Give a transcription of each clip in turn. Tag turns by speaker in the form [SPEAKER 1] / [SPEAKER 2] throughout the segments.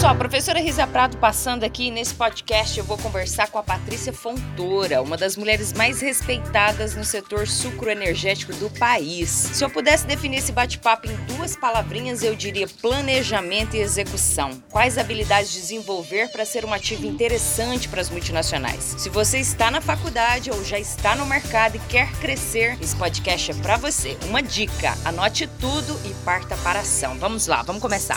[SPEAKER 1] pessoal, professora Risa Prado passando aqui nesse podcast, eu vou conversar com a Patrícia Fontoura, uma das mulheres mais respeitadas no setor sucroenergético do país. Se eu pudesse definir esse bate-papo em duas palavrinhas, eu diria planejamento e execução. Quais habilidades desenvolver para ser um ativo interessante para as multinacionais? Se você está na faculdade ou já está no mercado e quer crescer, esse podcast é para você. Uma dica: anote tudo e parta para a ação. Vamos lá, vamos começar.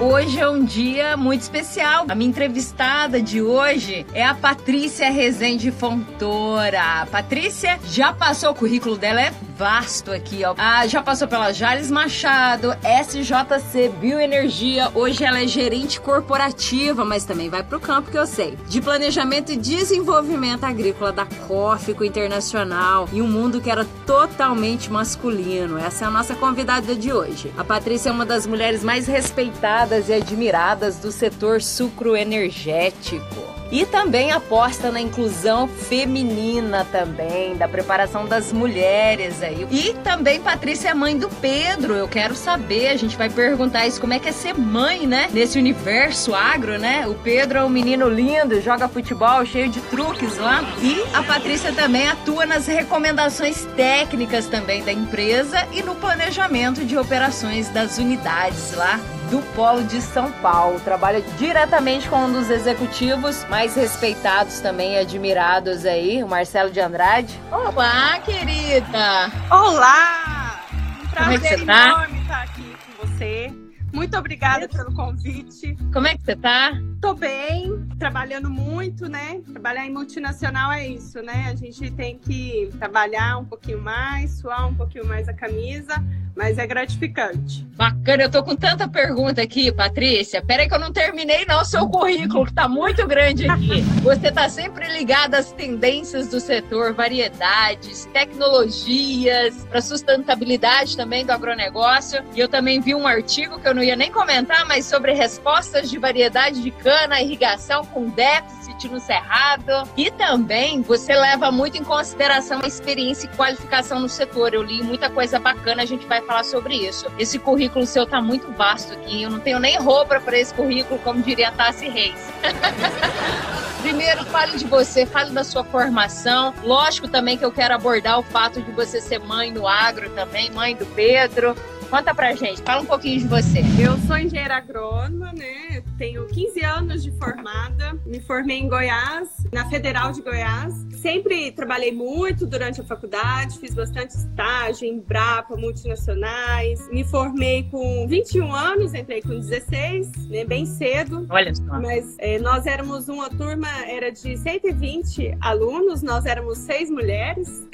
[SPEAKER 1] Hoje é um dia muito especial. A minha entrevistada de hoje é a Patrícia Rezende Fontoura. Patrícia já passou o currículo dela, é vasto aqui, ó. Ah, já passou pela Jales Machado, SJC Bioenergia. Hoje ela é gerente corporativa, mas também vai pro campo que eu sei. De planejamento e desenvolvimento agrícola da Cófico Internacional e um mundo que era totalmente masculino. Essa é a nossa convidada de hoje. A Patrícia é uma das mulheres mais respeitadas e admiradas do setor sucroenergético. E também aposta na inclusão feminina também, da preparação das mulheres aí. E também Patrícia é mãe do Pedro. Eu quero saber, a gente vai perguntar isso, como é que é ser mãe, né? Nesse universo agro, né? O Pedro é um menino lindo, joga futebol, cheio de truques lá. E a Patrícia também atua nas recomendações técnicas também da empresa e no planejamento de operações das unidades lá do Polo de São Paulo. Trabalha diretamente com um dos executivos mais respeitados também, admirados aí, o Marcelo de Andrade.
[SPEAKER 2] Olá, querida!
[SPEAKER 3] Olá!
[SPEAKER 1] Um prazer Como é que você tá?
[SPEAKER 3] enorme estar aqui com você. Muito obrigada pelo convite.
[SPEAKER 1] Como é que você tá?
[SPEAKER 3] Tô bem, trabalhando muito, né? Trabalhar em multinacional é isso, né? A gente tem que trabalhar um pouquinho mais, suar um pouquinho mais a camisa, mas é gratificante.
[SPEAKER 1] Bacana, eu tô com tanta pergunta aqui, Patrícia. Peraí que eu não terminei não o seu currículo, que tá muito grande aqui. Você tá sempre ligada às tendências do setor, variedades, tecnologias, para sustentabilidade também do agronegócio. E eu também vi um artigo que eu não ia nem comentar, mas sobre respostas de variedade de cana, irrigação com déficit no cerrado. E também você leva muito em consideração a experiência e qualificação no setor. Eu li muita coisa bacana, a gente vai falar sobre isso. Esse currículo seu tá muito vasto aqui, eu não tenho nem roupa para esse currículo, como diria Tassi Reis. Primeiro, fale de você, fale da sua formação. Lógico também que eu quero abordar o fato de você ser mãe no agro também, mãe do Pedro. Conta pra gente, fala um pouquinho de você.
[SPEAKER 3] Eu sou engenheira agrônoma, né? Tenho 15 anos de formada. Me formei em Goiás, na Federal de Goiás. Sempre trabalhei muito durante a faculdade, fiz bastante estágio em Brapa, multinacionais. Me formei com 21 anos, entrei com 16, né? Bem cedo.
[SPEAKER 1] Olha só.
[SPEAKER 3] Mas é, nós éramos uma turma, era de 120 alunos, nós éramos seis mulheres.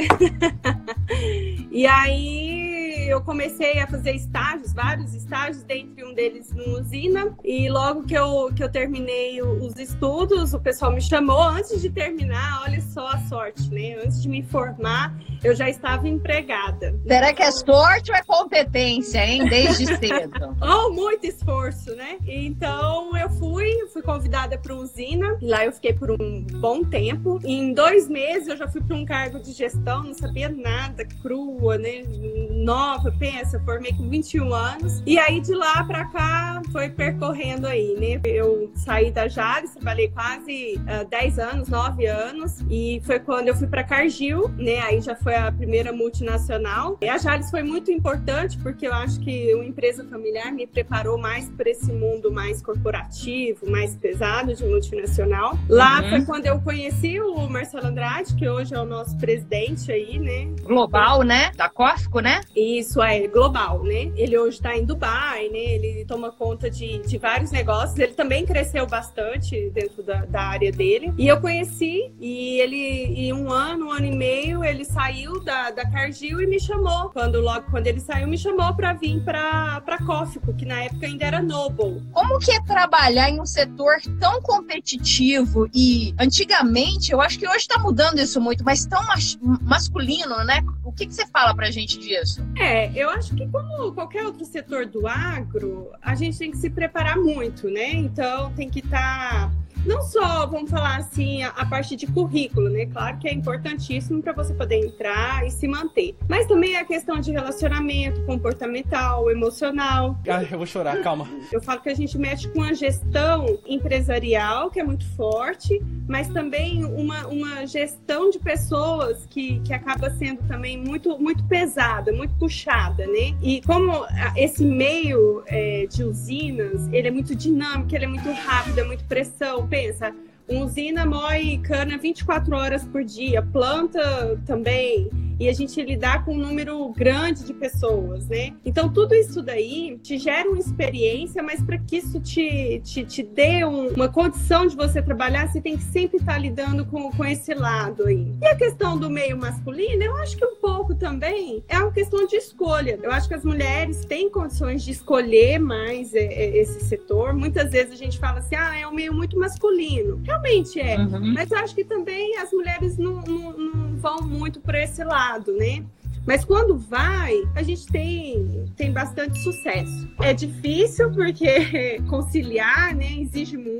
[SPEAKER 3] e aí eu comecei a fazer estágios, vários estágios, dentre um deles numa usina. E logo que eu, que eu terminei os estudos, o pessoal me chamou antes de terminar, olha só a sorte, né? Antes de me formar, eu já estava empregada.
[SPEAKER 1] Será que é sorte ou é competência, hein? Desde cedo.
[SPEAKER 3] oh, muito esforço, né? Então eu fui, fui convidada para usina. Lá eu fiquei por um bom tempo. Em dois meses eu já fui para um cargo de gestão, não sabia nada, crua, né? Nova, pensa, formei com 21 anos. E aí de lá para cá foi percorrendo aí, né? Eu saí da Jales, trabalhei quase uh, ah, 10 anos, 9 anos. E foi quando eu fui para Cargill, né? Aí já foi a primeira multinacional. E a Jales foi muito importante porque eu acho que uma empresa familiar me preparou mais para esse mundo mais corporativo, mais pesado de multinacional. Lá uhum. foi quando eu conheci o Marcelo Andrade, que hoje é o nosso presidente aí, né?
[SPEAKER 1] Global, né? Da Cófico, né?
[SPEAKER 3] Isso, é, global, né? Ele hoje está em Dubai, né? Ele toma conta de, de vários negócios. Ele também cresceu bastante dentro da, da área dele. E eu conheci, e ele, em um ano, um ano e meio, ele saiu da, da Cargill e me chamou. Quando logo quando ele saiu, me chamou para vir para para Cófico, que na época ainda era Noble.
[SPEAKER 1] Como que é trabalhar em um setor tão competitivo e antigamente, eu acho que hoje está mudando isso muito, mas tão mas, masculino, né? O que, que você fala pra gente disso?
[SPEAKER 3] É, eu acho que como qualquer outro setor do agro, a gente tem que se preparar muito, né? Então tem que estar tá não só, vamos falar assim, a, a parte de currículo, né? Claro que é importantíssimo para você poder entrar e se manter, mas também a questão de relacionamento comportamental, emocional.
[SPEAKER 4] Ah, eu vou chorar, calma.
[SPEAKER 3] Eu falo que a gente mexe com a gestão empresarial, que é muito forte, mas também uma, uma gestão de pessoas que, que acaba sendo também muito, muito pesada, muito puxada, né? E como esse meio é, de usinas, ele é muito dinâmico, ele é muito rápido, é muito pressão. Pensa, usina moe cana 24 horas por dia, planta também e a gente lidar com um número grande de pessoas, né? Então, tudo isso daí te gera uma experiência, mas para que isso te, te, te dê um, uma condição de você trabalhar, você tem que sempre estar tá lidando com, com esse lado aí. E a questão do meio masculino, eu acho que um pouco também é uma questão de escolha. Eu acho que as mulheres têm condições de escolher mais é, é, esse setor. Muitas vezes a gente fala assim, ah, é um meio muito masculino. Realmente é. Uhum. Mas eu acho que também as mulheres não, não, não vão muito por esse lado lado, né? Mas quando vai, a gente tem, tem bastante sucesso. É difícil porque conciliar, né, exige muito,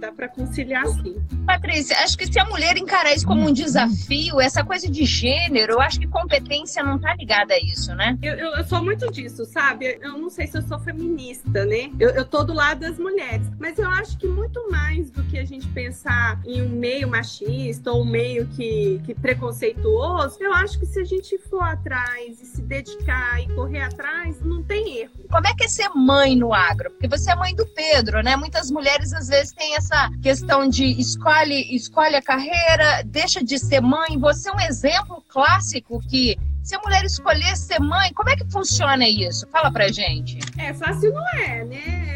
[SPEAKER 3] dá para conciliar sim.
[SPEAKER 1] Patrícia, acho que se a mulher encarar isso como um desafio, essa coisa de gênero, eu acho que competência não tá ligada a isso, né?
[SPEAKER 3] Eu, eu, eu sou muito disso, sabe? Eu não sei se eu sou feminista, né? Eu, eu tô do lado das mulheres, mas eu acho que muito mais do que a gente pensar em um meio machista ou um meio que, que preconceituoso, eu acho que se a gente for atrás e se dedicar e correr atrás, não tem erro.
[SPEAKER 1] Como é que é ser mãe no agro? Porque você é mãe do Pedro, né? Muitas mulheres às vezes têm essa questão de escolhe, escolhe a carreira, deixa de ser mãe. Você é um exemplo clássico que se a mulher escolher ser mãe, como é que funciona isso? Fala pra gente.
[SPEAKER 3] É fácil não é, né?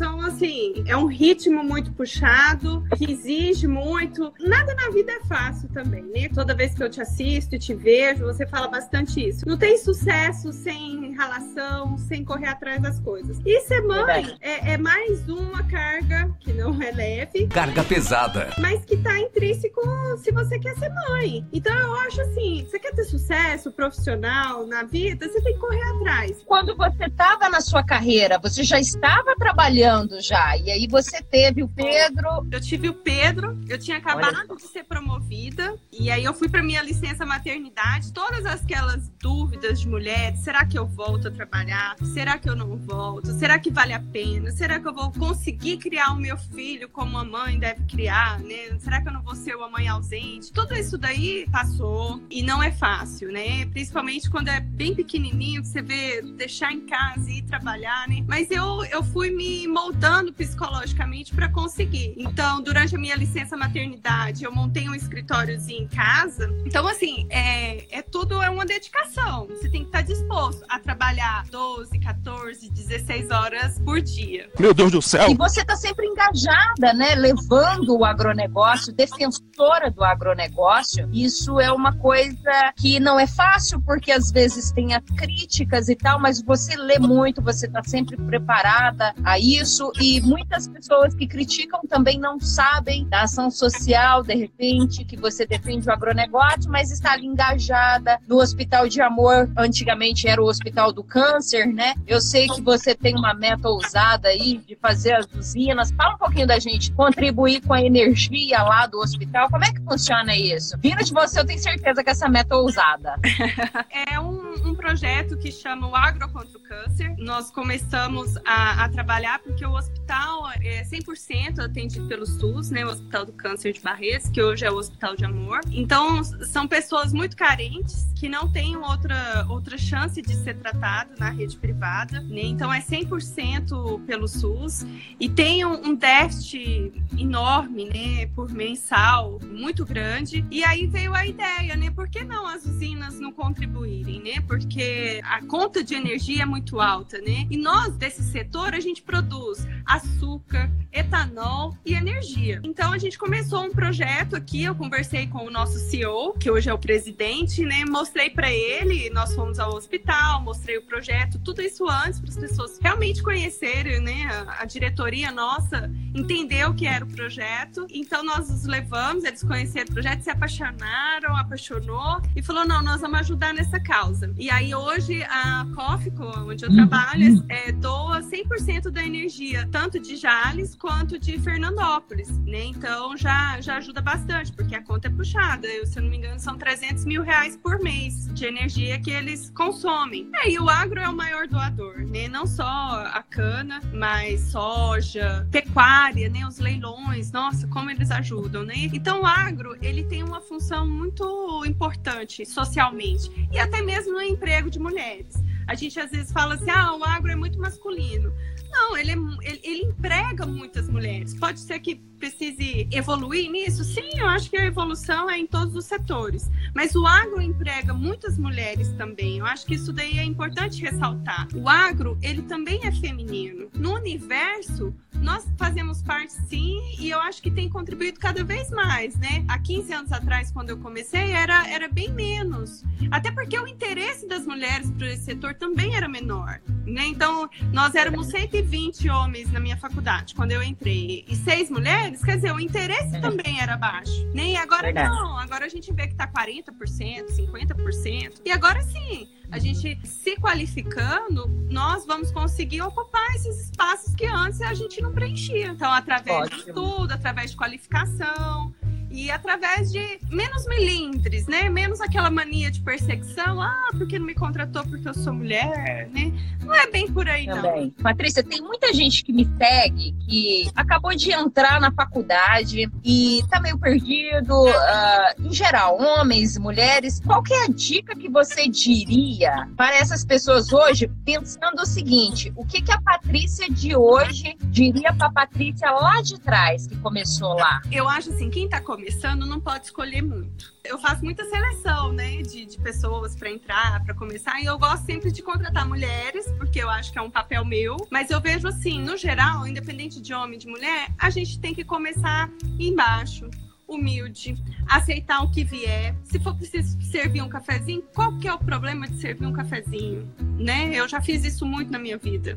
[SPEAKER 3] são assim, é um ritmo muito puxado, que exige muito. Nada na vida é fácil também, né? Toda vez que eu te assisto e te vejo, você fala bastante isso. Não tem sucesso sem relação, sem correr atrás das coisas. E ser mãe é, é, mais uma carga que não é leve.
[SPEAKER 5] Carga pesada.
[SPEAKER 3] Mas que tá intrínseco se você quer ser mãe. Então eu acho assim, você quer ter sucesso profissional na vida, você tem que correr atrás.
[SPEAKER 1] Quando você estava na sua carreira, você já estava trabalhando já. E aí você teve o Pedro.
[SPEAKER 3] Eu tive o Pedro, eu tinha acabado de ser promovida. E aí eu fui para minha licença maternidade. Todas aquelas dúvidas de mulheres: será que eu volto a trabalhar? Será que eu não volto? Será que vale a pena? Será que eu vou conseguir criar o meu filho como a mãe deve criar? Né? Será que eu não vou ser uma mãe ausente? Tudo isso daí passou e não é fácil, né? Principalmente quando é bem pequenininho, que você vê deixar em casa e ir trabalhar, né? Mas eu, eu fui me moldando psicologicamente para conseguir. Então, durante a minha licença maternidade, eu montei um escritóriozinho em casa. Então, assim, é, é tudo é uma dedicação. Você tem que estar disposto a trabalhar 12, 14, 16 horas por dia.
[SPEAKER 4] Meu Deus do céu!
[SPEAKER 1] E você está sempre engajada, né? Levando o agronegócio, defensora do agronegócio. Isso é uma coisa que não é fácil, porque às vezes tem as críticas e tal, mas você lê muito, você está sempre preparada a isso e muitas pessoas que criticam também não sabem da ação social, de repente, que você defende o agronegócio, mas está ali engajada no Hospital de Amor, antigamente era o Hospital do Câncer, né? Eu sei que você tem uma meta ousada aí de fazer as usinas. Fala um pouquinho da gente, contribuir com a energia lá do hospital. Como é que funciona isso? Vindo de você, eu tenho certeza que essa meta é ousada.
[SPEAKER 3] é um, um projeto que chama o Agro contra o Câncer. Nós começamos a, a trabalhar porque o hospital é 100% atendido pelo SUS, né, o Hospital do Câncer de Barretos, que hoje é o Hospital de Amor. Então, são pessoas muito carentes que não têm outra, outra chance de ser tratado na rede privada, né? Então, é 100% pelo SUS e tem um, um déficit enorme, né, por mensal, muito grande. E aí veio a ideia, né, por que não as usinas não contribuírem, né? Porque a conta de energia é muito alta, né? E nós desse setor a gente produz produz açúcar, etanol e energia. Então a gente começou um projeto aqui, eu conversei com o nosso CEO, que hoje é o presidente, né? Mostrei para ele, nós fomos ao hospital, mostrei o projeto, tudo isso antes para as pessoas realmente conhecerem, né? A, a, diretoria nossa entendeu o que era o projeto, então nós os levamos, eles conheceram o projeto, se apaixonaram, apaixonou e falou: não, nós vamos ajudar nessa causa. E aí hoje a Cófico, onde eu trabalho, é, doa 100% da energia, tanto de Jales quanto de Fernandópolis, né? Então já, já ajuda bastante, porque a conta é puxada. Eu, se eu não me engano, são 300 mil reais por mês de energia que eles consomem. É, e o agro é o maior doador, né? Não só a cana, mas soja, pecuária, né? Os leilões, nossa, como eles ajudam, né? Então o agro, ele tem uma função muito importante socialmente e até mesmo no emprego de mulheres. A gente às vezes fala assim, ah, o agro é muito masculino. Não, ele, é, ele, ele, emprega muitas mulheres. Pode ser que precise evoluir nisso? Sim, eu acho que a evolução é em todos os setores. Mas o agro emprega muitas mulheres também. Eu acho que isso daí é importante ressaltar. O agro, ele também é feminino. No universo, nós fazemos parte sim, e eu acho que tem contribuído cada vez mais, né? Há 15 anos atrás, quando eu comecei, era, era bem menos. Até porque o interesse das mulheres para esse setor também era menor. Né? Então, nós éramos 120 homens na minha faculdade quando eu entrei, e seis mulheres, quer dizer, o interesse é. também era baixo. Né? E agora Verdade. não, agora a gente vê que está 40%, 50%. E agora sim a gente se qualificando, nós vamos conseguir ocupar esses espaços que antes a gente não preenchia. Então, através Ótimo. de estudo, através de qualificação, e através de menos melindres, né? Menos aquela mania de perseguição, ah, porque não me contratou porque eu sou mulher, né? Não é bem por aí, Também. não.
[SPEAKER 1] Patrícia, tem muita gente que me segue que acabou de entrar na faculdade e tá meio perdido, uh, em geral, homens, mulheres. Qual que é a dica que você diria para essas pessoas hoje, pensando o seguinte, o que, que a Patrícia de hoje diria para a Patrícia lá de trás, que começou lá?
[SPEAKER 3] Eu acho assim, quem tá começando começando não pode escolher muito. Eu faço muita seleção, né, de, de pessoas para entrar, para começar, e eu gosto sempre de contratar mulheres, porque eu acho que é um papel meu. Mas eu vejo assim, no geral, independente de homem e de mulher, a gente tem que começar embaixo humilde, aceitar o que vier. Se for preciso servir um cafezinho, qual que é o problema de servir um cafezinho? Né? Eu já fiz isso muito na minha vida.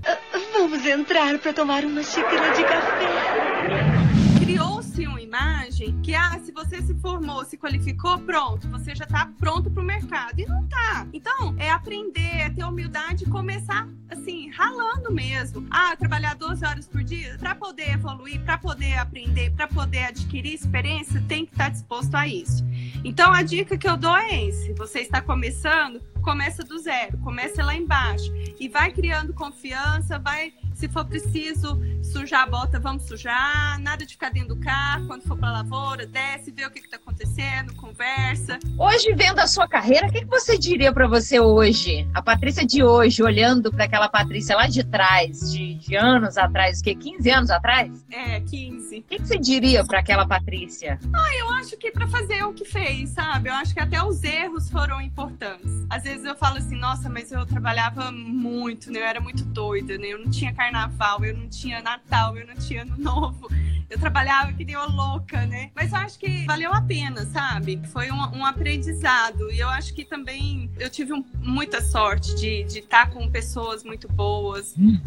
[SPEAKER 2] Vamos entrar para tomar uma xícara de café
[SPEAKER 3] criou-se uma imagem que, ah, se você se formou, se qualificou, pronto, você já está pronto para o mercado. E não tá. Então, é aprender, é ter humildade e começar, assim, ralando mesmo. Ah, trabalhar 12 horas por dia para poder evoluir, para poder aprender, para poder adquirir experiência, tem que estar tá disposto a isso. Então, a dica que eu dou é esse: você está começando, começa do zero, começa lá embaixo e vai criando confiança, vai se for preciso sujar a bota, vamos sujar. Nada de ficar dentro do carro. Quando for para a lavoura, desce, vê o que está acontecendo, conversa.
[SPEAKER 1] Hoje, vendo a sua carreira, o que, que você diria para você hoje? A Patrícia de hoje, olhando para aquela Patrícia lá de trás, de, de anos atrás, o quê? 15 anos atrás?
[SPEAKER 3] É, 15.
[SPEAKER 1] O que, que você diria para aquela Patrícia?
[SPEAKER 3] Ah, eu acho que para fazer o que fez, sabe? Eu acho que até os erros foram importantes. Às vezes eu falo assim, nossa, mas eu trabalhava muito, né? Eu era muito doida, né? Eu não tinha carnaval, eu não tinha Natal, eu não tinha Ano Novo. Eu trabalhava que nem uma louca, né? Mas eu acho que valeu a pena, sabe? Foi um, um aprendizado. E eu acho que também eu tive um, muita sorte de, estar com pessoas muito boas, uhum.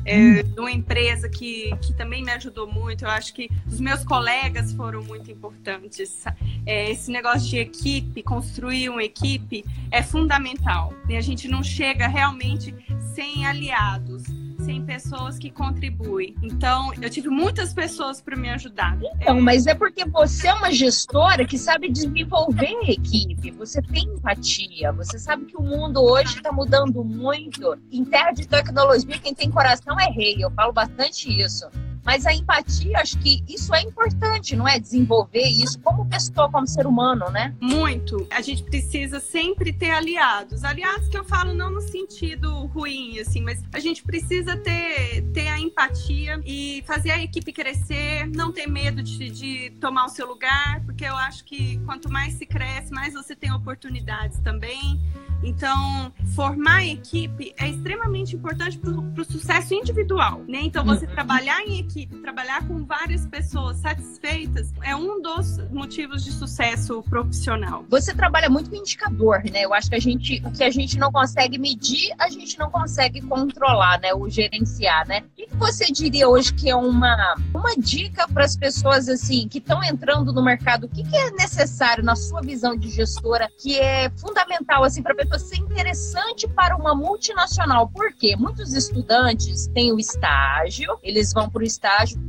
[SPEAKER 3] uma empresa que, que também me ajudou muito. Eu acho que os meus colegas foram muito importantes. É, esse negócio de equipe, construir uma equipe, é fundamental. E a gente não chega realmente sem aliados sem pessoas que contribuem. Então, eu tive muitas pessoas para me ajudar.
[SPEAKER 1] Então, mas é porque você é uma gestora que sabe desenvolver a equipe, você tem empatia, você sabe que o mundo hoje está mudando muito. Em terra de tecnologia, quem tem coração é rei, eu falo bastante isso. Mas a empatia, acho que isso é importante, não é? Desenvolver isso como pessoa, como ser humano, né?
[SPEAKER 3] Muito. A gente precisa sempre ter aliados. Aliados que eu falo não no sentido ruim, assim, mas a gente precisa ter, ter a empatia e fazer a equipe crescer, não ter medo de, de tomar o seu lugar, porque eu acho que quanto mais se cresce, mais você tem oportunidades também. Então, formar equipe é extremamente importante para o sucesso individual, né? Então, você uhum. trabalhar em equipe, trabalhar com várias pessoas satisfeitas é um dos motivos de sucesso profissional.
[SPEAKER 1] Você trabalha muito com indicador, né? Eu acho que a gente, o que a gente não consegue medir, a gente não consegue controlar, né? O gerenciar, né? O que você diria hoje que é uma, uma dica para as pessoas assim que estão entrando no mercado? O que, que é necessário na sua visão de gestora que é fundamental assim para a pessoa ser interessante para uma multinacional? Por quê? Muitos estudantes têm o estágio, eles vão para o estágio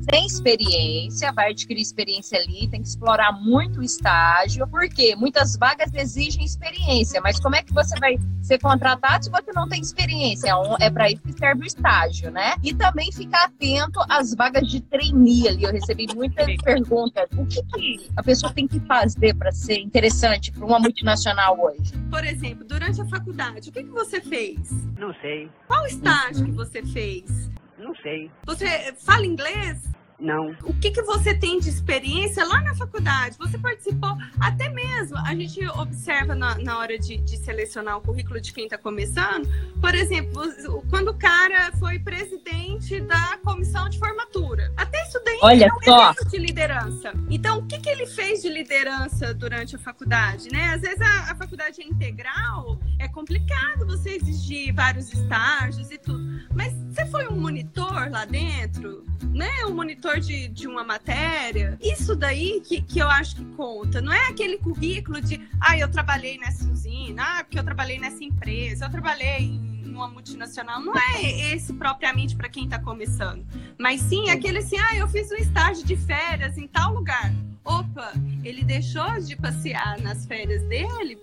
[SPEAKER 1] sem experiência, vai adquirir experiência ali, tem que explorar muito o estágio, porque muitas vagas exigem experiência, mas como é que você vai ser contratado se você não tem experiência? É, é para isso que serve o estágio, né? E também ficar atento às vagas de trainee ali. Eu recebi muitas perguntas. O que, que a pessoa tem que fazer para ser interessante para uma multinacional hoje?
[SPEAKER 3] Por exemplo, durante a faculdade, o que, que você fez?
[SPEAKER 4] Não sei.
[SPEAKER 3] Qual estágio que você fez?
[SPEAKER 4] Não sei.
[SPEAKER 3] Você fala inglês?
[SPEAKER 4] Não.
[SPEAKER 3] O que, que você tem de experiência lá na faculdade? Você participou, até mesmo, a gente observa na, na hora de, de selecionar o currículo de quem está começando, por exemplo, quando o cara foi presidente da comissão de formatura. Até daí
[SPEAKER 1] Olha é um só.
[SPEAKER 3] de liderança. Então, o que, que ele fez de liderança durante a faculdade? Né? Às vezes a, a faculdade é integral, é complicado você exigir vários estágios e tudo. Mas foi um monitor lá dentro? né, um monitor de, de uma matéria. Isso daí que, que eu acho que conta. Não é aquele currículo de, ah, eu trabalhei nessa usina, ah, porque eu trabalhei nessa empresa, eu trabalhei em uma multinacional. Não é esse propriamente para quem está começando. Mas sim aquele assim, ah, eu fiz um estágio de férias em tal lugar. Opa, ele deixou de passear nas férias dele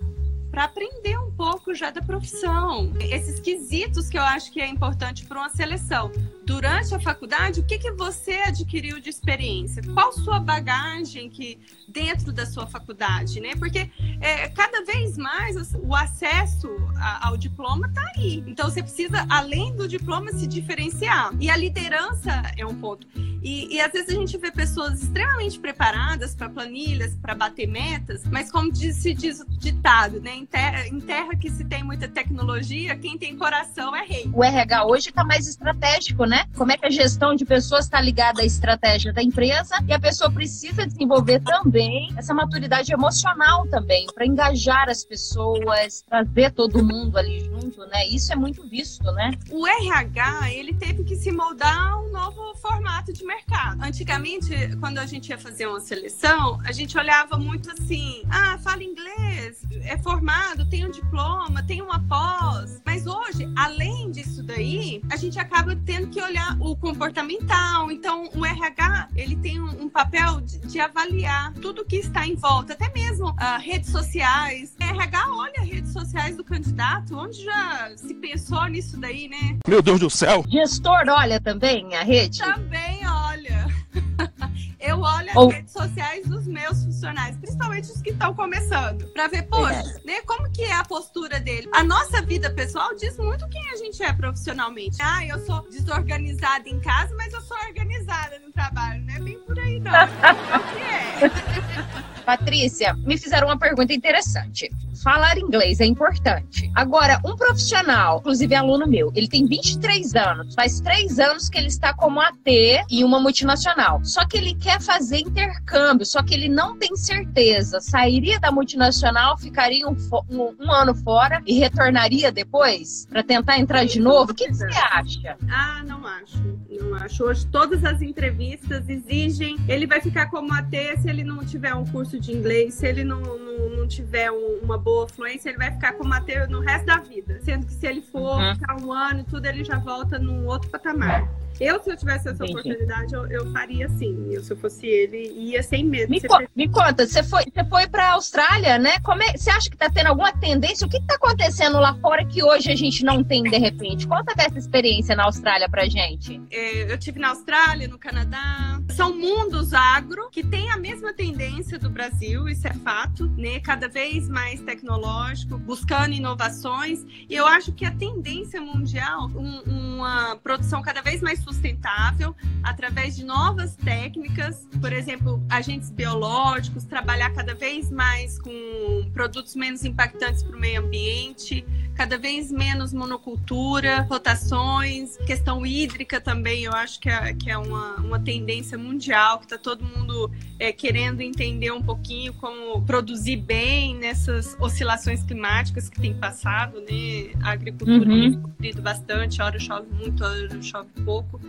[SPEAKER 3] para aprender um pouco já da profissão. Esses quesitos que eu acho que é importante para uma seleção. Durante a faculdade, o que, que você adquiriu de experiência? Qual sua bagagem que dentro da sua faculdade, né? Porque é, cada vez mais o acesso ao diploma está aí. Então você precisa, além do diploma, se diferenciar. E a liderança é um ponto. E, e às vezes a gente vê pessoas extremamente preparadas para planilhas, para bater metas, mas como diz, se diz o ditado, né? Em terra, em terra que se tem muita tecnologia, quem tem coração é rei.
[SPEAKER 1] O RH hoje está mais estratégico, né? Como é que a gestão de pessoas está ligada à estratégia da empresa e a pessoa precisa desenvolver também essa maturidade emocional também para engajar as pessoas, trazer todo mundo ali junto, né? Isso é muito visto, né?
[SPEAKER 3] O RH ele teve que se moldar a um novo formato de mercado. Antigamente, quando a gente ia fazer uma seleção, a gente olhava muito assim: ah, fala inglês, é formado, tem um diploma, tem uma pós. Mas hoje, além disso daí, a gente acaba tendo que olhar o comportamental. Então, o RH ele tem um, um papel de, de, avaliar tudo que está em volta, até mesmo uh, redes sociais. O RH olha redes sociais do candidato, onde já se pensou nisso daí, né?
[SPEAKER 5] Meu Deus do céu!
[SPEAKER 1] Gestor olha também a rede?
[SPEAKER 3] Também olha. eu olho as Ou... redes sociais dos meus funcionários, principalmente os que estão começando, para ver, poxa, é. né, como que é a postura dele. A nossa vida pessoal diz muito quem a gente é profissionalmente. Ah, eu sou desorganizada em casa, mas eu sou organizada no trabalho, não é bem por aí não. que é.
[SPEAKER 1] Patrícia, me fizeram uma pergunta interessante. Falar inglês é importante. Agora, um profissional, inclusive aluno meu, ele tem 23 anos, faz três anos que ele está como AT em uma multinacional. Só que ele quer fazer intercâmbio, só que ele não tem certeza. Sairia da multinacional, ficaria um, um, um ano fora e retornaria depois para tentar entrar de novo? O que, você acha?
[SPEAKER 3] Ah, não acho. Não acho. Hoje todas as entrevistas exigem. Ele vai ficar como AT se ele não tiver um curso de inglês, se ele não, não, não tiver um, uma boa fluência, ele vai ficar como AT no resto da vida. Sendo que se ele for uhum. ficar um ano e tudo, ele já volta num outro patamar. Eu, se eu tivesse essa Entendi. oportunidade, eu, eu, faria assim. Eu, se eu fosse ele, ia sem medo.
[SPEAKER 1] Me, co me conta, você foi, você foi para a Austrália, né? Como é, você acha que está tendo alguma tendência? O que está acontecendo lá fora que hoje a gente não tem de repente? Conta dessa experiência na Austrália pra gente.
[SPEAKER 3] É, eu tive na Austrália, no Canadá. São mundos agro que têm a mesma tendência do Brasil, isso é fato, né? Cada vez mais tecnológico, buscando inovações. E eu acho que a tendência mundial, um, uma produção cada vez mais sustentável através de novas técnicas, por exemplo, agentes biológicos, trabalhar cada vez mais com produtos menos impactantes para o meio ambiente, cada vez menos monocultura, rotações, questão hídrica também, eu acho que é, que é uma, uma tendência mundial, que está todo mundo é, querendo entender um pouquinho como produzir bem nessas oscilações climáticas que tem passado, né? A agricultura uhum. tem sofrido bastante, hora chove muito, hora chove pouco.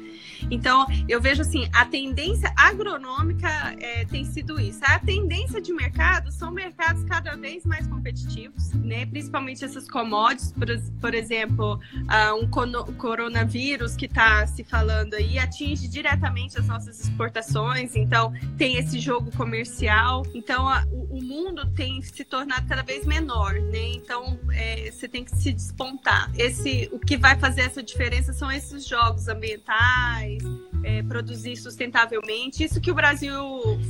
[SPEAKER 3] Então, eu vejo assim, a tendência agronômica é, tem sido isso. A tendência de mercado são mercados cada vez mais competitivos, né? Principalmente essas commodities, por, por exemplo, uh, um coronavírus que está se falando aí atinge diretamente as nossas exportações, então tem esse jogo comercial. Então, a, o, o, mundo tem se tornado cada vez menor, né? Então, é, você tem que se despontar. Esse, o que vai fazer essa diferença são esses jogos ambientais é, produzir sustentavelmente. Isso que o Brasil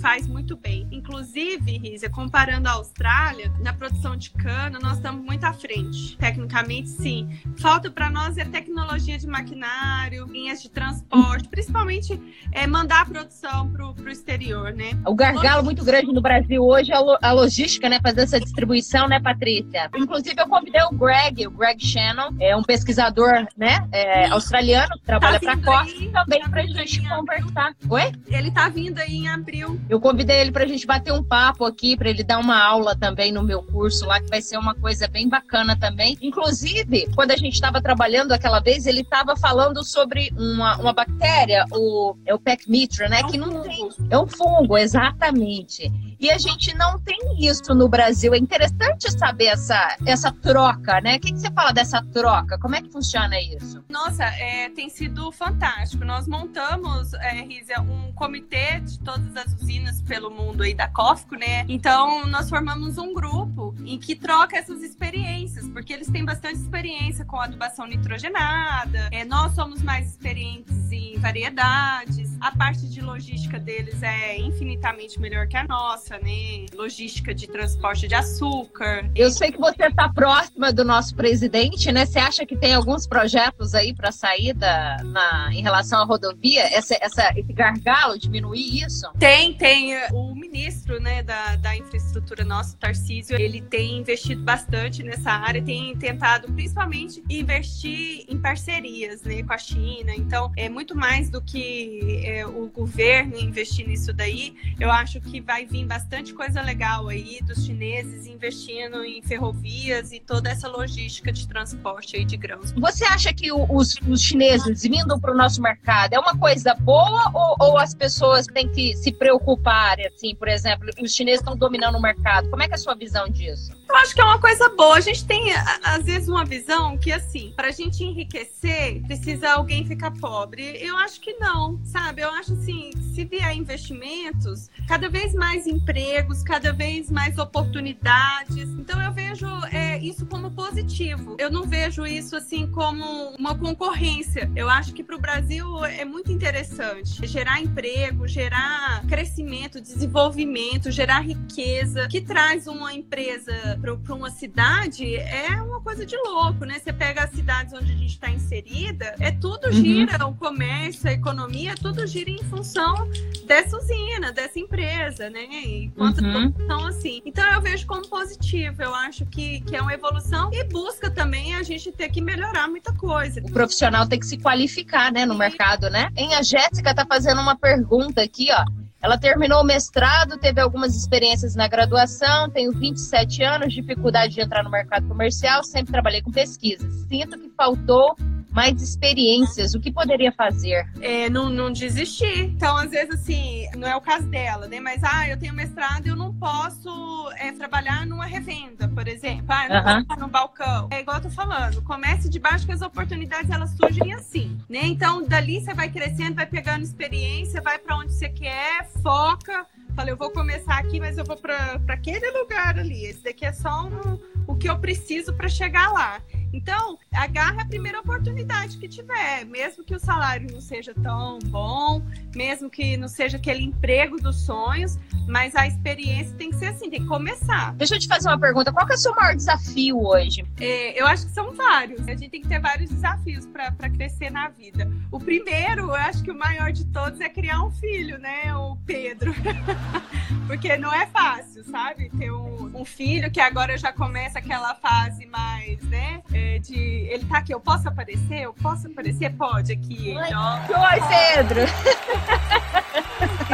[SPEAKER 3] faz muito bem. Inclusive, Rízia, comparando a Austrália, na produção de cana, nós estamos muito à frente. Tecnicamente, sim. Falta para nós é tecnologia de maquinário, linhas de transporte, principalmente é, mandar a produção para o exterior, né?
[SPEAKER 1] O gargalo muito grande no Brasil hoje é a logística, né? Fazer essa distribuição, né, Patrícia? Inclusive, eu convidei o Greg, o Greg Shannon, é um pesquisador, né, é, australiano, que trabalha tá para a Costa, também para a gente conversar. Oi?
[SPEAKER 3] Ele tá vindo aí em abril.
[SPEAKER 1] Eu convidei ele para a gente bater um papo aqui, para ele dar uma aula também no meu curso lá, que vai ser uma coisa bem bacana também. Inclusive, quando a gente estava trabalhando aquela vez, ele estava falando sobre uma, uma bactéria, o, é o Pecmitra, né? É um que não fungo. tem. É um fungo, exatamente. E a gente não tem isso no Brasil. É interessante saber essa, essa troca, né? O que, que você fala dessa troca? Como é que funciona isso?
[SPEAKER 3] Nossa, é, tem sido fantástico. Nós montamos, é, um comitê de todas as usinas pelo mundo aí da COFCO, né? Então, nós formamos um grupo em que troca essas experiências, porque eles têm bastante experiência com adubação nitrogenada. É, nós somos mais experientes em variedades. A parte de logística deles é infinitamente melhor que a nossa, né? Logística de transporte de açúcar.
[SPEAKER 1] Eu sei que você está próxima do nosso presidente, né? Você acha que tem alguns projetos aí para saída na, em relação à rodovia? Essa, essa, esse gargalo, diminuir isso?
[SPEAKER 3] Tem, tem. O ministro né, da, da infraestrutura nosso, Tarcísio, ele tem investido bastante nessa área, tem tentado principalmente investir em parcerias né, com a China. Então, é muito mais do que é, o governo investir nisso daí. Eu acho que vai vir bastante coisa legal aí dos chineses investindo em ferrovias e toda essa logística de transporte aí de grãos.
[SPEAKER 1] Você acha que os, os chineses vindo para o nosso mercado é uma coisa boa ou, ou, as pessoas têm que se preocupar, assim, por exemplo, os chineses estão dominando o mercado? Como é que é a sua visão disso?
[SPEAKER 3] Eu acho que é uma coisa boa. A gente tem, às vezes, uma visão que, assim, para a gente enriquecer, precisa alguém ficar pobre. Eu acho que não, sabe? Eu acho, assim, se vier investimentos, cada vez mais empregos, cada vez mais oportunidades. Então, eu vejo é, isso como positivo. Eu não vejo isso, assim, como uma concorrência. Eu acho que para o Brasil é muito interessante gerar emprego, gerar crescimento, desenvolvimento, gerar riqueza, que traz uma empresa para uma cidade é uma coisa de louco, né? Você pega as cidades onde a gente está inserida, é tudo uhum. gira, uhum. o comércio, a economia, tudo gira em função dessa usina, dessa empresa, né? Enquanto uhum. então assim. Então eu vejo como positivo, eu acho que, que é uma evolução e busca também a gente ter que melhorar muita coisa.
[SPEAKER 1] O profissional tem que se qualificar, né, no Sim. mercado, né? Em a Jéssica tá fazendo uma pergunta aqui, ó. Ela terminou o mestrado, teve algumas experiências na graduação, tenho 27 anos, dificuldade de entrar no mercado comercial, sempre trabalhei com pesquisa. Sinto que faltou mais experiências, o que poderia fazer?
[SPEAKER 3] É, não, não desistir. Então, às vezes, assim, não é o caso dela, né? Mas, ah, eu tenho mestrado e eu não posso é, trabalhar numa revenda, por exemplo. Ah, eu não posso no balcão. É igual eu tô falando, comece de baixo que as oportunidades, elas surgem assim, né? Então, dali você vai crescendo, vai pegando experiência, vai para onde você quer, foca. Falei, eu vou começar aqui, mas eu vou para aquele lugar ali. Esse daqui é só um, o que eu preciso para chegar lá. Então, agarra a primeira oportunidade que tiver, mesmo que o salário não seja tão bom, mesmo que não seja aquele emprego dos sonhos, mas a experiência tem que ser assim, tem que começar.
[SPEAKER 1] Deixa eu te fazer uma pergunta: qual é o seu maior desafio hoje?
[SPEAKER 3] É, eu acho que são vários. A gente tem que ter vários desafios para crescer na vida. O primeiro, eu acho que o maior de todos é criar um filho, né? O Pedro. Porque não é fácil, sabe? Ter um, um, filho que agora já começa aquela fase mais, né? É, de ele tá aqui, eu posso aparecer? Eu posso aparecer? Pode aqui. Oi,
[SPEAKER 1] Oi Pedro!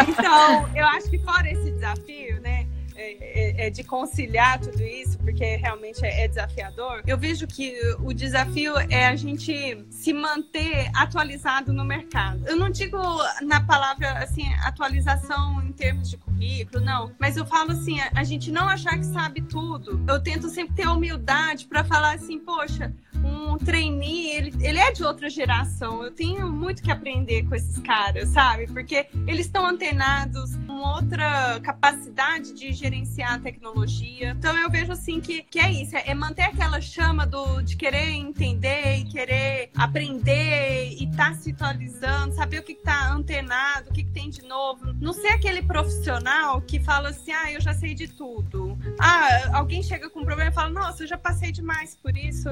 [SPEAKER 3] então, eu acho que fora esse desafio, né? É, é, de conciliar tudo isso, porque realmente é, é, desafiador, eu vejo que o desafio é a gente se manter atualizado no mercado. Eu não digo na palavra assim, atualização em termos de currículo, não, mas eu falo assim, a, a gente não achar que sabe tudo. Eu tento sempre ter humildade para falar assim, poxa, um trainee, ele, ele é de outra geração. Eu tenho muito que aprender com esses caras, sabe? Porque eles estão antenados com outra capacidade de gerenciar a tecnologia. Então eu vejo assim que, que é isso, é, é manter aquela chama do, de querer entender e querer aprender e estar tá se atualizando, saber o que está antenado, o que, que tem de novo. Não ser aquele profissional que fala assim, ah, eu já sei de tudo. Ah, alguém chega com um problema e fala, nossa, eu já passei demais por isso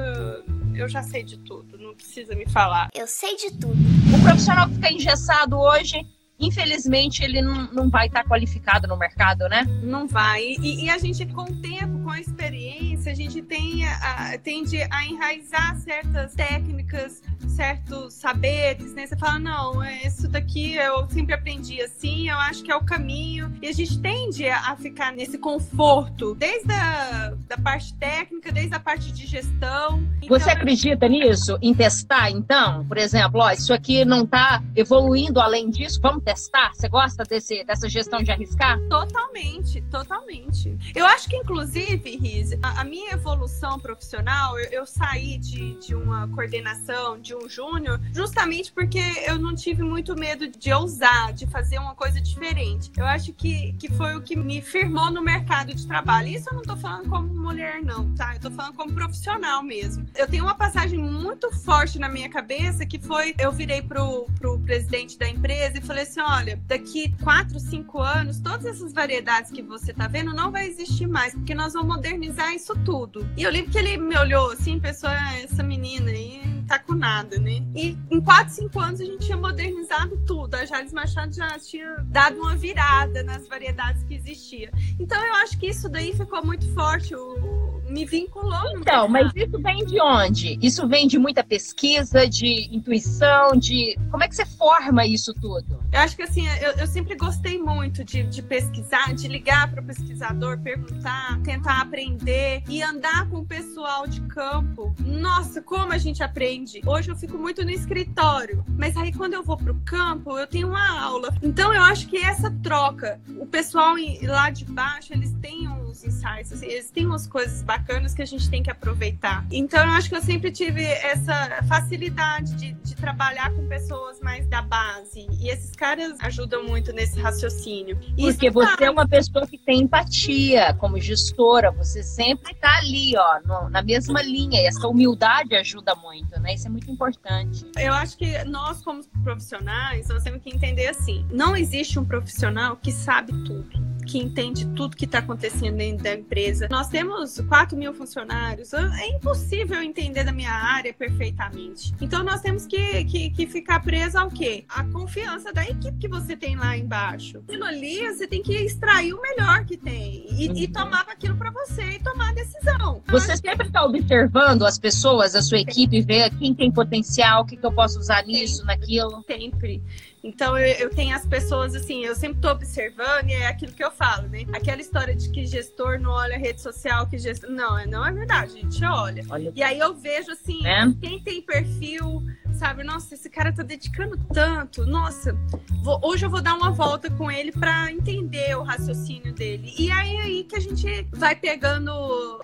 [SPEAKER 3] eu já sei de tudo, não precisa me falar.
[SPEAKER 2] Eu sei de tudo.
[SPEAKER 1] O profissional que fica engessado hoje, infelizmente, ele não, não vai estar qualificado no mercado, né?
[SPEAKER 3] Não vai. E, e a gente, com o tempo, com a experiência, a gente tem a, tende a enraizar certas técnicas, certos saberes, né? Você fala, não, é isso daqui eu sempre aprendi assim, eu acho que é o caminho. E a gente tende a, ficar nesse conforto, desde a da parte técnica, desde a parte de gestão.
[SPEAKER 1] Então, Você acredita nisso? Em testar, então? Por exemplo, ó, isso aqui não está evoluindo além disso, vamos testar? Você gosta desse, dessa gestão de arriscar?
[SPEAKER 3] Totalmente, totalmente. Eu acho que, inclusive, Riz, a, a minha evolução profissional, eu, eu saí de, de uma coordenação, de um júnior, justamente porque eu não tive muito medo de ousar, de fazer uma coisa diferente. Eu acho que, que foi o que me firmou no mercado de trabalho. Isso eu não tô falando como mulher, não, tá? Eu tô falando como profissional mesmo. Eu tenho uma passagem muito forte na minha cabeça que foi: eu virei pro, pro presidente da empresa e falei assim: olha, daqui 4, 5 anos, todas essas variedades que você tá vendo não vai existir mais, porque nós vamos modernizar isso tudo. E eu lembro que ele me olhou assim, pessoa, ah, essa menina aí tá com nada, né? E em 4, 5 anos a gente tinha modernizado tudo. A Jales Machado já tinha dado uma virada nas variedades que existia. Então eu acho que isso daí ficou muito forte. O, me vinculou.
[SPEAKER 1] Então, mas isso vem de onde? Isso vem de muita pesquisa, de intuição, de. Como é que você forma isso tudo?
[SPEAKER 3] Eu acho que assim, eu, eu sempre gostei muito de, de pesquisar, de ligar para o pesquisador, perguntar, tentar aprender e andar com o pessoal de campo. Nossa, como a gente aprende! Hoje eu fico muito no escritório, mas aí quando eu vou para o campo, eu tenho uma aula. Então eu acho que essa troca, o pessoal lá de baixo, eles têm uns insights, assim, eles têm umas coisas bacanas que a gente tem que aproveitar. Então, eu acho que eu sempre tive essa facilidade de, de trabalhar com pessoas mais da base. E esses caras ajudam muito nesse raciocínio.
[SPEAKER 1] Porque você é uma pessoa que tem empatia como gestora, você sempre está ali, ó, no, na mesma linha. E essa humildade ajuda muito, né? Isso é muito importante.
[SPEAKER 3] Eu acho que nós, como profissionais, nós temos que entender assim: não existe um profissional que sabe tudo que entende tudo que está acontecendo dentro da empresa. Nós temos 4 mil funcionários, é impossível entender da minha área perfeitamente. Então nós temos que, que, que ficar preso ao quê? A confiança da equipe que você tem lá embaixo. Aquilo ali, você tem que extrair o melhor que tem e, uhum. e tomar aquilo para você e tomar a decisão.
[SPEAKER 1] Você sempre está observando as pessoas, a sua equipe, e ver quem tem potencial, o que, que eu posso usar nisso, sempre, naquilo?
[SPEAKER 3] Sempre. Então eu, eu, tenho as pessoas assim, eu sempre tô observando e é aquilo que eu falo, né? Aquela história de que gestor não olha rede social, que gestor. Não, é, não é verdade, a gente olha. olha. E aí eu vejo assim, é. quem tem perfil sabe? Nossa, esse cara tá dedicando tanto. Nossa, vou, hoje eu vou dar uma volta com ele para entender o raciocínio dele. E aí é aí que a gente vai pegando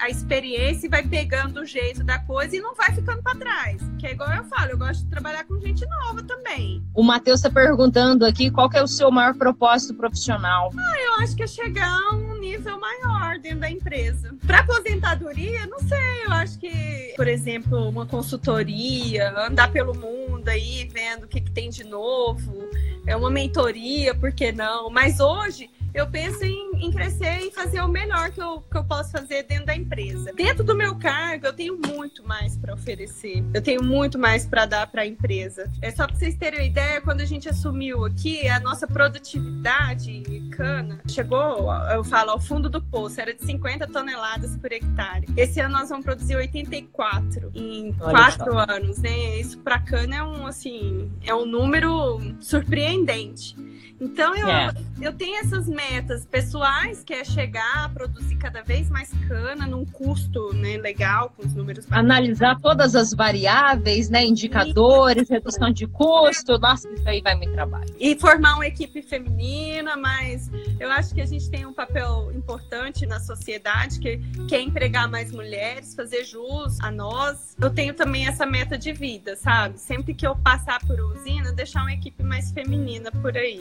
[SPEAKER 3] a experiência e vai pegando o jeito da coisa e não vai ficando para trás. Que é igual eu falo, eu gosto de trabalhar com gente nova também.
[SPEAKER 1] O Matheus tá perguntando aqui qual é o seu maior propósito profissional.
[SPEAKER 3] Ah, eu acho que é chegar a um nível maior dentro da empresa. Para aposentadoria, não sei, eu acho que, por exemplo, uma consultoria, andar pelo mundo aí, vendo o que, que tem de novo, é uma mentoria, por que não? Mas hoje eu penso em, em, crescer e fazer o melhor que eu, que eu posso fazer dentro da empresa. Dentro do meu cargo, eu tenho muito mais para oferecer. Eu tenho muito mais para dar para a empresa. É só para vocês terem uma ideia, quando a gente assumiu aqui, a nossa produtividade cana chegou, eu falo, ao fundo do poço, era de 50 toneladas por hectare. Esse ano nós vamos produzir 84 em Olha quatro só. anos, né? Isso para cana é um assim, é um número surpreendente. Então eu, é. eu tenho essas metas pessoais, que é chegar a produzir cada vez mais cana num custo né, legal, com os números.
[SPEAKER 1] Analisar todas as variáveis, né? Indicadores, e... redução de custo. Nossa, isso aí vai muito trabalho.
[SPEAKER 3] E formar uma equipe feminina, mas eu acho que a gente tem um papel importante na sociedade, que, que é empregar mais mulheres, fazer jus a nós. Eu tenho também essa meta de vida, sabe? Sempre que eu passar por usina, deixar uma equipe mais feminina por aí.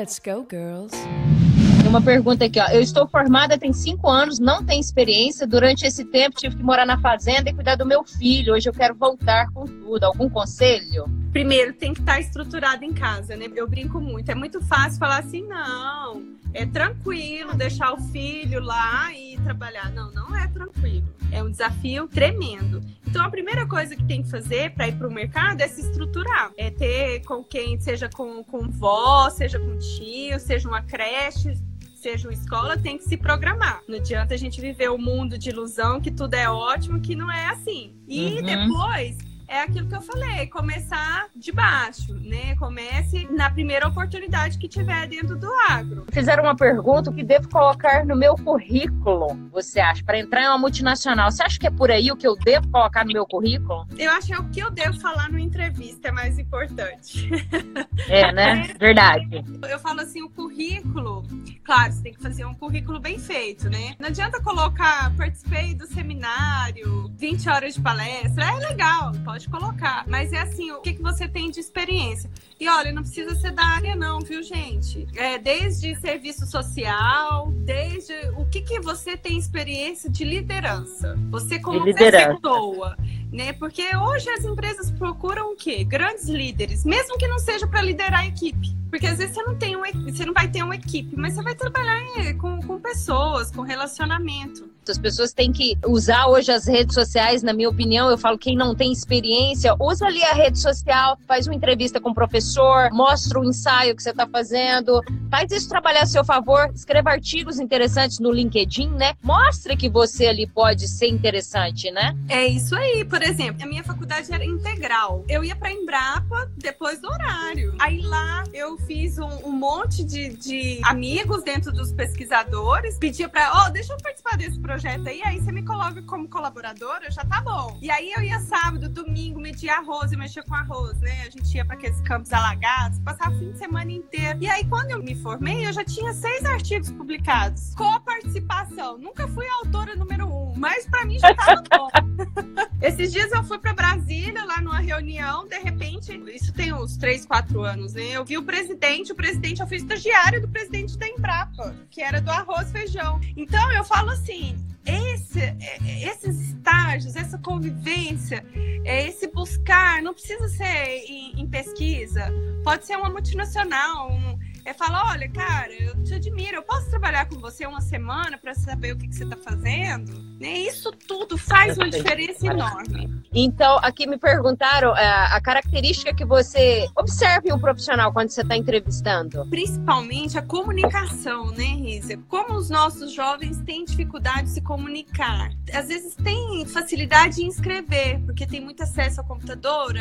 [SPEAKER 1] Let's go, girls. Uma pergunta aqui, ó. Eu estou formada tem cinco anos, não tenho experiência. Durante esse tempo tive que morar na fazenda e cuidar do meu filho. Hoje eu quero voltar com tudo. Algum conselho?
[SPEAKER 3] Primeiro, tem que estar estruturado em casa, né? Eu brinco muito. É muito fácil falar assim, não, é tranquilo deixar o filho lá e trabalhar. Não, não é tranquilo. É um desafio tremendo. Então, a primeira coisa que tem que fazer para ir para o mercado é se estruturar. É ter com quem, seja com, com vó, seja com tio, seja uma creche, seja uma escola, tem que se programar. Não adianta a gente viver o um mundo de ilusão que tudo é ótimo, que não é assim. E uhum. depois é aquilo que eu falei, começar de baixo, né? Comece na primeira oportunidade que tiver dentro do agro.
[SPEAKER 1] Fizeram uma pergunta, o que devo colocar no meu currículo, você acha, para entrar em uma multinacional? Você acha que é por aí o que eu devo colocar no meu currículo?
[SPEAKER 3] Eu acho que é o que eu devo falar no entrevista é mais importante.
[SPEAKER 1] É, né? Verdade.
[SPEAKER 3] Eu falo assim, o currículo, claro, você tem que fazer um currículo bem feito, né? Não adianta colocar, participei do seminário, 20 horas de palestra, é legal, pode pode colocar. Mas é assim, o que, que você tem de experiência? E olha, não precisa ser da área, não, viu, gente? É, desde serviço social, desde o que, que você tem experiência de liderança. Você como pessoa. Né? Porque hoje as empresas procuram o quê? Grandes líderes, mesmo que não seja para liderar a equipe. Porque às vezes você não tem um, você não vai ter uma equipe, mas você vai trabalhar com, com pessoas, com relacionamento.
[SPEAKER 1] As pessoas têm que usar hoje as redes sociais, na minha opinião. Eu falo, quem não tem experiência, usa ali a rede social, faz uma entrevista com o professor, mostra o ensaio que você está fazendo, faz isso trabalhar a seu favor, escreva artigos interessantes no LinkedIn, né? Mostre que você ali pode ser interessante, né?
[SPEAKER 3] É isso aí. Por exemplo, a minha faculdade era integral. Eu ia para Embrapa depois do horário. Aí lá eu fiz um, um monte de, de, amigos dentro dos pesquisadores, pedia para, ó, oh, deixa eu participar desse projeto aí, aí você me coloca como colaboradora, já tá bom. E aí eu ia sábado, domingo, medir arroz, eu mexia com arroz, né? A gente ia para aqueles campos alagados, passava o fim de semana inteiro. E aí quando eu me formei, eu já tinha seis artigos publicados, com participação. Nunca fui a autora número um, mas para mim já tava bom. Esses dias eu fui para Brasília, lá numa reunião, de repente, isso tem uns três, quatro anos, né? Eu vi o presidente o presidente, eu fui estagiária do presidente da Embrapa, que era do arroz feijão. Então eu falo assim, esse, é, esses estágios, essa convivência, é, esse buscar, não precisa ser em, em pesquisa, pode ser uma multinacional, um, é falar, olha, cara, eu te admiro, eu posso trabalhar com você uma semana para saber o que, que você está fazendo? Né? Isso tudo faz uma diferença enorme.
[SPEAKER 1] Então, aqui me perguntaram é, a característica que você observa em um profissional quando você está entrevistando.
[SPEAKER 3] Principalmente a comunicação, né, Risa? Como os nossos jovens têm dificuldade de se comunicar. Às vezes tem facilidade em escrever, porque tem muito acesso ao computador,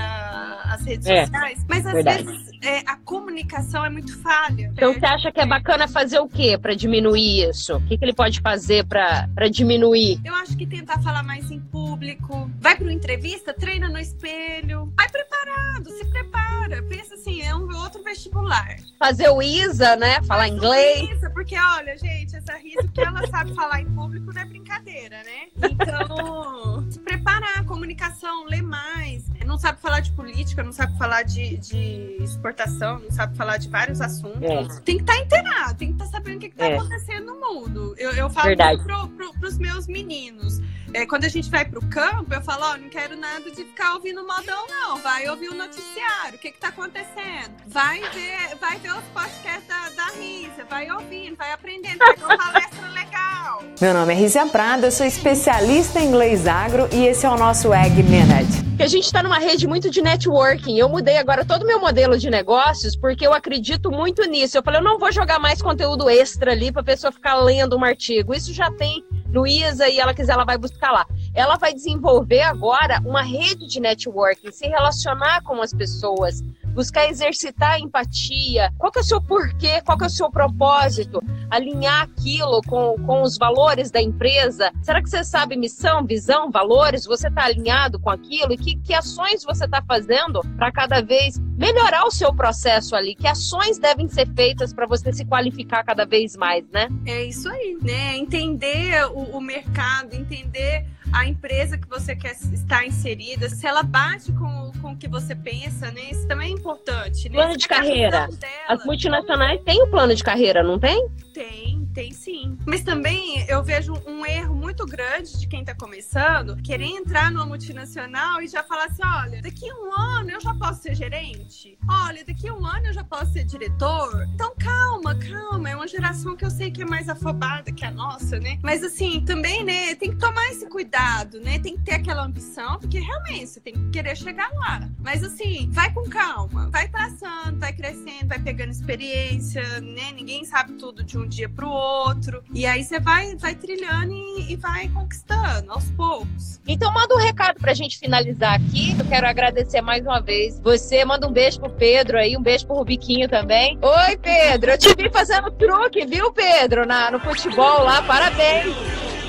[SPEAKER 3] às redes é, sociais, mas às verdade. vezes é, a comunicação é muito
[SPEAKER 1] Então você acha que é bacana fazer o quê para diminuir isso? O que, que ele pode fazer para diminuir?
[SPEAKER 3] Eu acho que tentar falar mais em público. Vai para uma entrevista, treina no espelho. Vai preparado, se prepara. Pensa assim, é um outro vestibular.
[SPEAKER 1] Fazer o ISA, né? Falar Faz inglês.
[SPEAKER 3] ISA, porque olha, gente, essa Risa que ela sabe falar em público não é brincadeira, né? Então, se preparar, comunicação, ler mais. Não sabe falar de política, não sabe falar de, de exportação, não sabe falar de vários assuntos. É. Tem que estar tá inteirado, tem que estar tá sabendo o que está é. acontecendo no mundo. Eu, eu falo Verdade. pro, pro, pros meus meninos. É, quando a gente vai pro campo, eu falo, ó, oh, não quero nada de ficar ouvindo modão, não. Vai ouvir o noticiário, o que que tá acontecendo. Vai ver, vai ver os podcasts da, da Risa, vai ouvindo, vai aprendendo, vai ter uma palestra legal.
[SPEAKER 4] Meu nome é Rizia Prada, eu sou especialista em inglês agro e esse é o nosso Egg Minute.
[SPEAKER 1] A gente está numa rede muito de networking. Eu mudei agora todo o meu modelo de negócios porque eu acredito muito nisso. Eu falei, eu não vou jogar mais conteúdo extra ali para a pessoa ficar lendo um artigo. Isso já tem Luísa e ela quiser, ela vai buscar lá. Ela vai desenvolver agora uma rede de networking, se relacionar com as pessoas, buscar exercitar a empatia. Qual que é o seu porquê? Qual que é o seu propósito? Alinhar aquilo com, com os valores da empresa. Será que você sabe missão, visão, valores? Você está alinhado com aquilo? E que, que ações você está fazendo para cada vez melhorar o seu processo ali? Que ações devem ser feitas para você se qualificar cada vez mais, né?
[SPEAKER 3] É isso aí, né? Entender o, o mercado, entender a empresa que você quer estar inserida, se ela bate com, com o que você pensa, né? Isso também é importante. Né?
[SPEAKER 1] Plano de carreira. As multinacionais têm o um plano de carreira, não tem?
[SPEAKER 3] Tem, tem sim. Mas também eu vejo um erro muito grande de quem está começando, querer entrar numa multinacional e já falar assim: olha, daqui um ano eu já posso ser gerente. Olha, daqui um ano eu já posso ser diretor. Então calma, calma. É uma geração que eu sei que é mais afobada que a nossa, né? Mas assim, também, né, tem que tomar esse cuidado né? Tem que ter aquela ambição, porque realmente você tem que querer chegar lá. Mas assim, vai com calma, vai traçando, vai crescendo, vai pegando experiência, né? Ninguém sabe tudo de um dia para o outro. E aí você vai, vai trilhando e, e, vai conquistando aos poucos.
[SPEAKER 1] Então manda um recado pra gente finalizar aqui. Eu quero agradecer mais uma vez. Você manda um beijo pro Pedro aí, um beijo pro Rubiquinho também. Oi, Pedro. Eu te vi fazendo truque, viu, Pedro? Na, no futebol lá. Parabéns.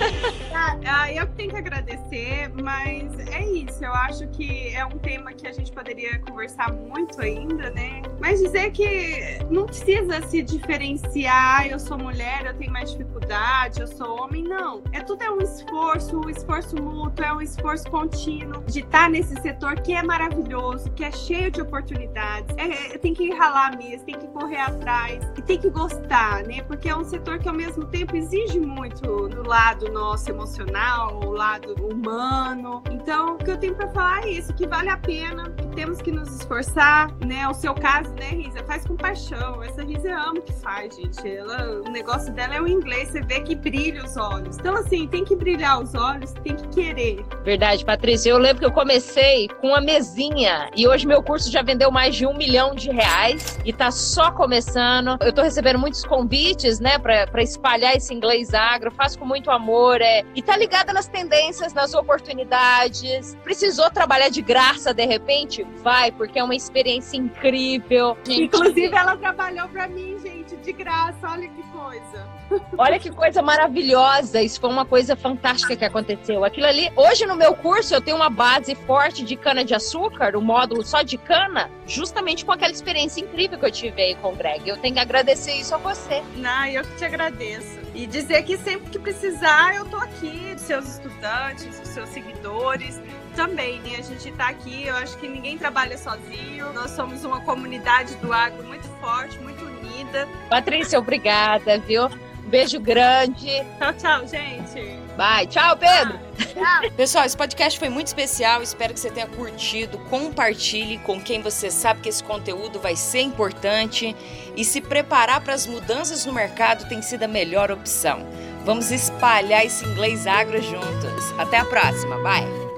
[SPEAKER 3] Ah, eu tenho que agradecer, mas é isso. Eu acho que é um tema que a gente poderia conversar muito ainda, né? Mas dizer que não precisa se diferenciar. Eu sou mulher, eu tenho mais dificuldade, eu sou homem. Não. É tudo é um esforço, um esforço mútuo, é um esforço contínuo de estar nesse setor que é maravilhoso, que é cheio de oportunidades. É, é, tem que ralar mesmo, tem que correr atrás e tem que gostar, né? Porque é um setor que ao mesmo tempo exige muito do lado nosso emocional, o lado humano. Então, o que eu tenho para falar é isso, que vale a pena, que temos que nos esforçar, né? O seu caso, né, Risa, faz com paixão. Essa Risa ama o que faz, gente. Ela, o negócio dela é o inglês, você vê que brilha os olhos. Então, assim, tem que brilhar os olhos, tem que querer.
[SPEAKER 1] Verdade, Patrícia. Eu lembro que eu comecei com uma mesinha e hoje meu curso já vendeu mais de um milhão de reais e tá só começando. Eu tô recebendo muitos convites, né, para espalhar esse inglês agro. Faço com muito amor, é, e tá ligada nas tendências, nas oportunidades. Precisou trabalhar de graça de repente? Vai, porque é uma experiência incrível.
[SPEAKER 3] Gente. Inclusive, ela trabalhou para mim, gente, de graça. Olha que coisa.
[SPEAKER 1] Olha que coisa maravilhosa. Isso foi uma coisa fantástica que aconteceu. Aquilo ali, hoje no meu curso, eu tenho uma base forte de cana de açúcar, um módulo só de cana, justamente com aquela experiência incrível que eu tive aí com o Greg. Eu tenho que agradecer isso a você.
[SPEAKER 3] Não, eu que te agradeço. E dizer que sempre que precisar, eu tô aqui, dos seus estudantes, dos seus seguidores também, né? A gente tá aqui, eu acho que ninguém trabalha sozinho. Nós somos uma comunidade do agro muito forte, muito unida.
[SPEAKER 1] Patrícia, obrigada, viu? Um beijo grande.
[SPEAKER 3] Tchau, tchau, gente.
[SPEAKER 1] Bye. Tchau, Pedro.
[SPEAKER 5] Tchau. Pessoal, esse podcast foi muito especial. Espero que você tenha curtido. Compartilhe com quem você sabe que esse conteúdo vai ser importante. E se preparar para as mudanças no mercado tem sido a melhor opção. Vamos espalhar esse inglês agro juntos. Até a próxima. Bye.